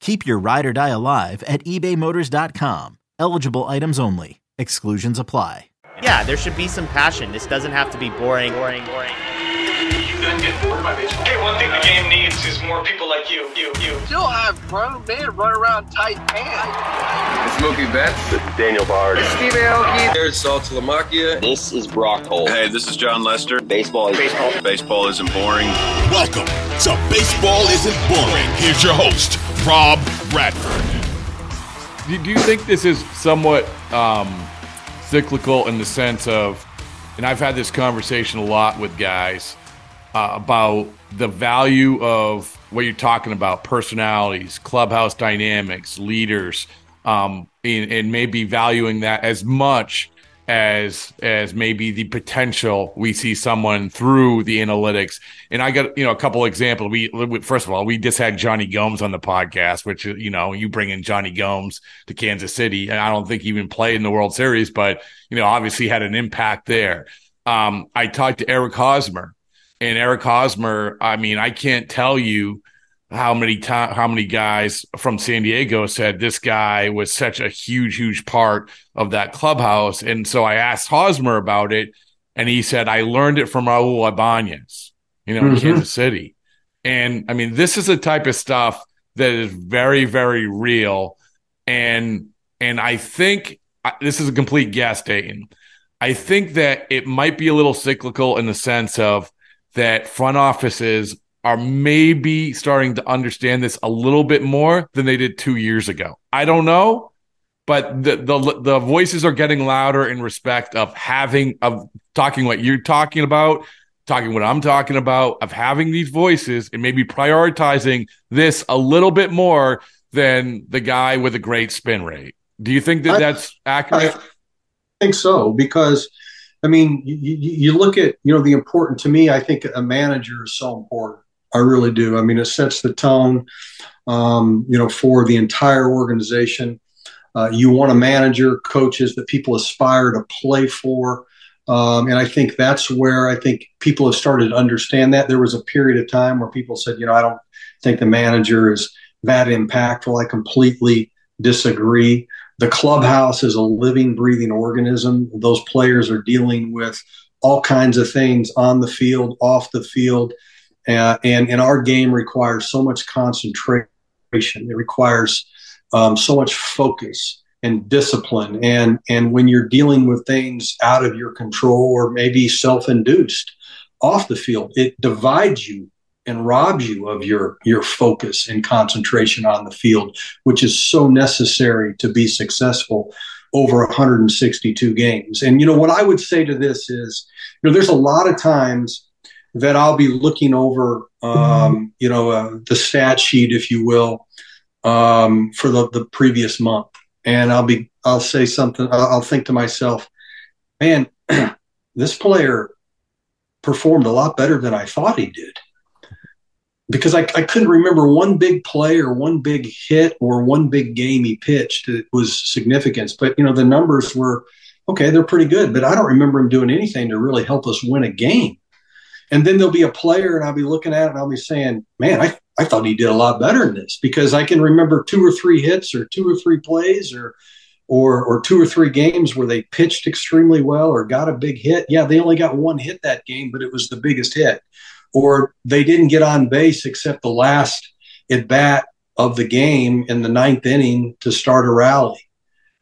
Keep your ride or die alive at ebaymotors.com. Eligible items only. Exclusions apply. Yeah, there should be some passion. This doesn't have to be boring, boring, boring. Hey, one thing the game needs is more people like you, you, you. Still have grown men run around tight pants. It's Mookie Betts. This is Daniel Bard. Steve Aoki. There's Saltalamacchia. This is Brock Holt. Hey, this is Jon Lester. Baseball is baseball. Baseball isn't boring. Welcome to Baseball Isn't Boring. Here's your host, Rob Bradford. Do, you think this is somewhat um, cyclical in the sense of, and I've had this conversation a lot with guys uh, about the value of what you're talking about personalities, clubhouse dynamics, leaders, um, and, and maybe valuing that as much as as maybe the potential we see someone through the analytics. And I got you know a couple examples. We first of all we just had Jonny Gomes on the podcast, which you know you bring in Jonny Gomes to Kansas City, and I don't think he even played in the World Series, but you know obviously had an impact there. Um, I talked to Eric Hosmer, and Eric Hosmer. I mean, I can't tell you how many time how many guys from San Diego said this guy was such a huge huge part of that clubhouse. And so I asked Hosmer about it and he said I learned it from Raul Ibanez you know mm-hmm. in Kansas City. And I mean this is the type of stuff that is very very real. And and I think this is a complete guess Dayton. I think that it might be a little cyclical in the sense of that front offices are maybe starting to understand this a little bit more than they did two years ago. I don't know, but the the the voices are getting louder in respect of having of talking what you're talking about, talking what I'm talking about, of having these voices and maybe prioritizing this a little bit more than the guy with a great spin rate. Do you think that I, that's accurate? I think so because I mean, you, you, look at, you know, the important to me, I think a manager is so important. I really do. I mean, it sets the tone, um, you know, for the entire organization. Uh, you want a manager, coaches that people aspire to play for. Um, and I think that's where I think people have started to understand that. There was a period of time where people said, you know, I don't think the manager is that impactful. I completely disagree. The clubhouse is a living, breathing organism. Those players are dealing with all kinds of things on the field, off the field. Uh, and, and our game requires so much concentration. It requires um, so much focus and discipline. And, and when you're dealing with things out of your control or maybe self induced off the field, it divides you and robs you of your, your focus and concentration on the field, which is so necessary to be successful. over 162 games. And you know what I would say to this is, you know, there's a lot of times that I'll be looking over, um, you know, uh, the stat sheet, if you will, um, for the, the previous month, and I'll be, I'll say something, I'll think to myself, man, this player performed a lot better than I thought he did. Because I, I couldn't remember one big play or one big hit or one big game he pitched that was significance. But, you know, the numbers were, okay, they're pretty good, but I don't remember him doing anything to really help us win a game. And then there'll be a player, and I'll be looking at it, and I'll be saying, "Man, I, I thought he did a lot better than this," because I can remember two or three hits, or two or three plays, or or or two or three games where they pitched extremely well or got a big hit. Yeah, they only got one hit that game, but it was the biggest hit. Or they didn't get on base except the last at bat of the game in the ninth inning to start a rally.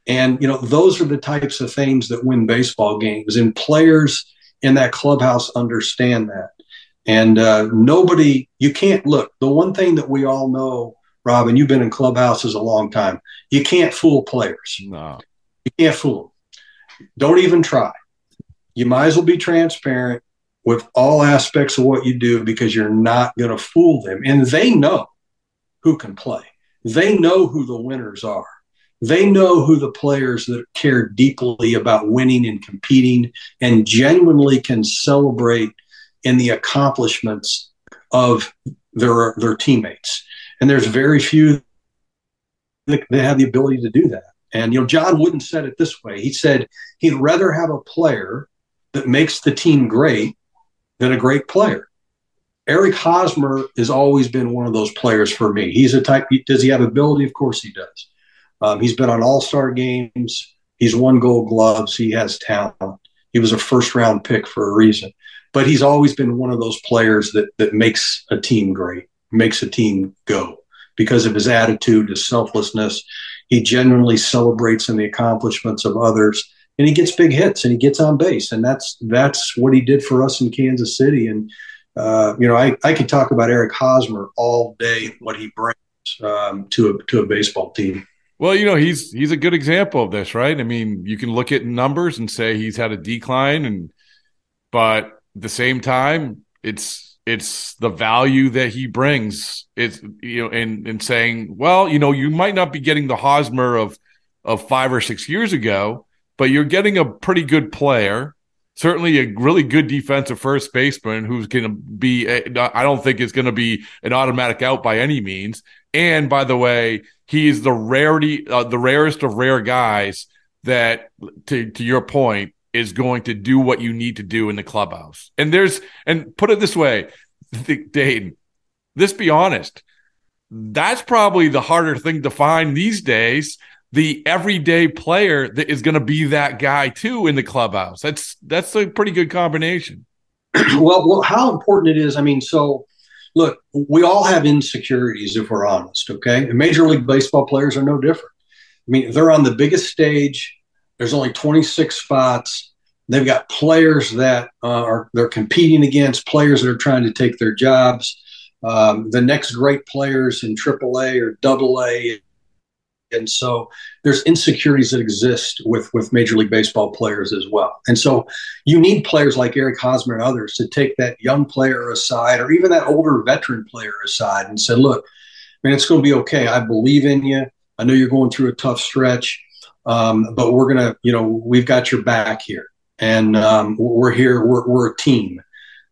And you know, those are the types of things that win baseball games. And players in that clubhouse understand that. And uh, nobody, you can't look. The one thing that we all know, Robin, you've been in clubhouses a long time. You can't fool players. No, you can't fool them. Don't even try. You might as well be transparent with all aspects of what you do because you're not going to fool them. And they know who can play. They know who the winners are. They know who the players that care deeply about winning and competing and genuinely can celebrate in the accomplishments of their their teammates. And there's very few that, have the ability to do that. And you know, John Wooden said it this way. He said he'd rather have a player that makes the team great than a great player. Eric Hosmer has always been one of those players for me. He's a type. Does he have ability? Of course he does. Um, he's been on All Star games. He's won Gold Gloves. He has talent. He was a first round pick for a reason. But he's always been one of those players that that makes a team great, makes a team go because of his attitude, his selflessness. He genuinely celebrates in the accomplishments of others, and he gets big hits and he gets on base, and that's that's what he did for us in Kansas City. And uh, you know, I I could talk about Eric Hosmer all day, what he brings um, to a to a baseball team. Well, you know, he's he's a good example of this, right? I mean, you can look at numbers and say he's had a decline and but at the same time, it's it's the value that he brings. It's you know, and and saying, well, you know, you might not be getting the Hosmer of of 5 or 6 years ago, but you're getting a pretty good player certainly a really good defensive first baseman who's going to be i don't think is going to be an automatic out by any means and by the way he is the rarity, uh, the rarest of rare guys that, to to your point, is going to do what you need to do in the clubhouse. And there's, and put it this way, Dayton, let's be honest, that's probably the harder thing to find these days. The everyday player that is going to be that guy too in the clubhouse. That's that's a pretty good combination. well, well, how important it is. I mean, so look, we all have insecurities if we're honest, okay? And Major League Baseball players are no different. I mean, they're on the biggest stage. There's only 26 spots. They've got players that uh, are they're competing against players that are trying to take their jobs. Um, the next great players in AAA or AA and so there's insecurities that exist with with major league baseball players as well. And so you need players like eric hosmer and others to take that young player aside or even that older veteran player aside and say look man it's going to be okay. I believe in you. I know you're going through a tough stretch um, but we're going to you know we've got your back here. And um, we're here we're, we're a team.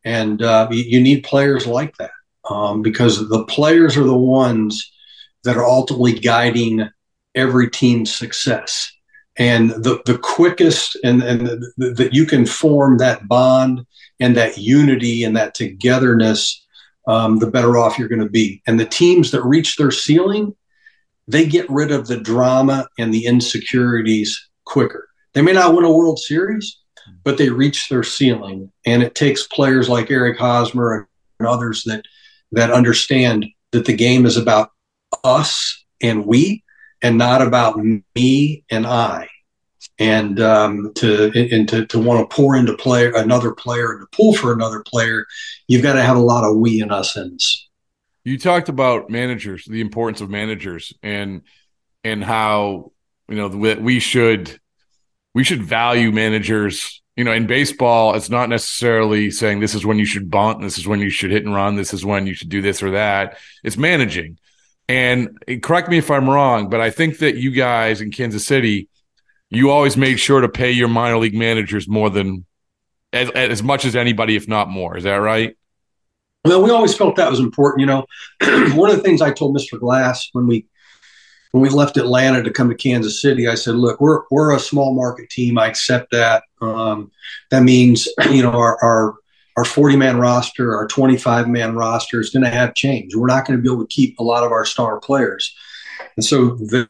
And uh, you, need players like that um, because the players are the ones that are ultimately guiding every team's success. And the, the quickest and, and that you can form that bond and that unity and that togetherness, um, the better off you're going to be. And the teams that reach their ceiling, they get rid of the drama and the insecurities quicker. They may not win a World Series, but they reach their ceiling. And it takes players like Eric Hosmer and others that that understand that the game is about us and we and not about me and I. And um, to and to, to want to pour into player another player and to pull for another player, you've got to have a lot of we and us ins. You talked about managers, the importance of managers, and and how you know we should we should value managers. You know, in baseball, it's not necessarily saying this is when you should bunt, this is when you should hit and run, this is when you should do this or that. It's managing. And correct me if I'm wrong, but I think that you guys in Kansas City, you always made sure to pay your minor league managers more than as, as much as anybody, if not more. Is that right? Well, we always felt that was important. You know, one of the things I told Mr. Glass when we when we left Atlanta to come to Kansas City, I said, "Look, we're we're a small market team. I accept that. Um, that means you know our our our 40 man roster, our 25 man roster is going to have change. We're not going to be able to keep a lot of our star players, and so the,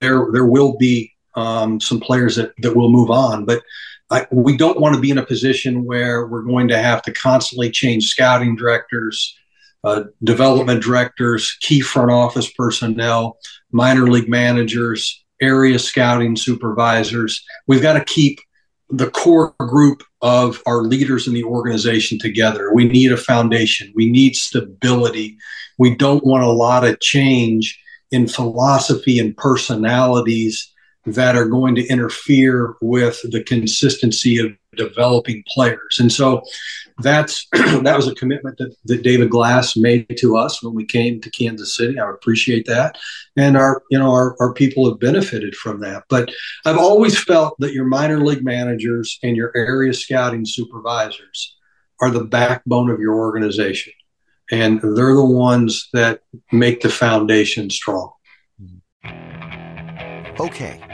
there there will be um, some players that that will move on, but I, we don't want to be in a position where we're going to have to constantly change scouting directors, uh, development directors, key front office personnel, minor league managers, area scouting supervisors. We've got to keep the core group of our leaders in the organization together. We need a foundation. We need stability. We don't want a lot of change in philosophy and personalities that are going to interfere with the consistency of developing players. And so that's that was a commitment that, that David Glass made to us when we came to Kansas City. I appreciate that. And our, you know, our, our people have benefited from that. But I've always felt that your minor league managers and your area scouting supervisors are the backbone of your organization. And they're the ones that make the foundation strong. Okay.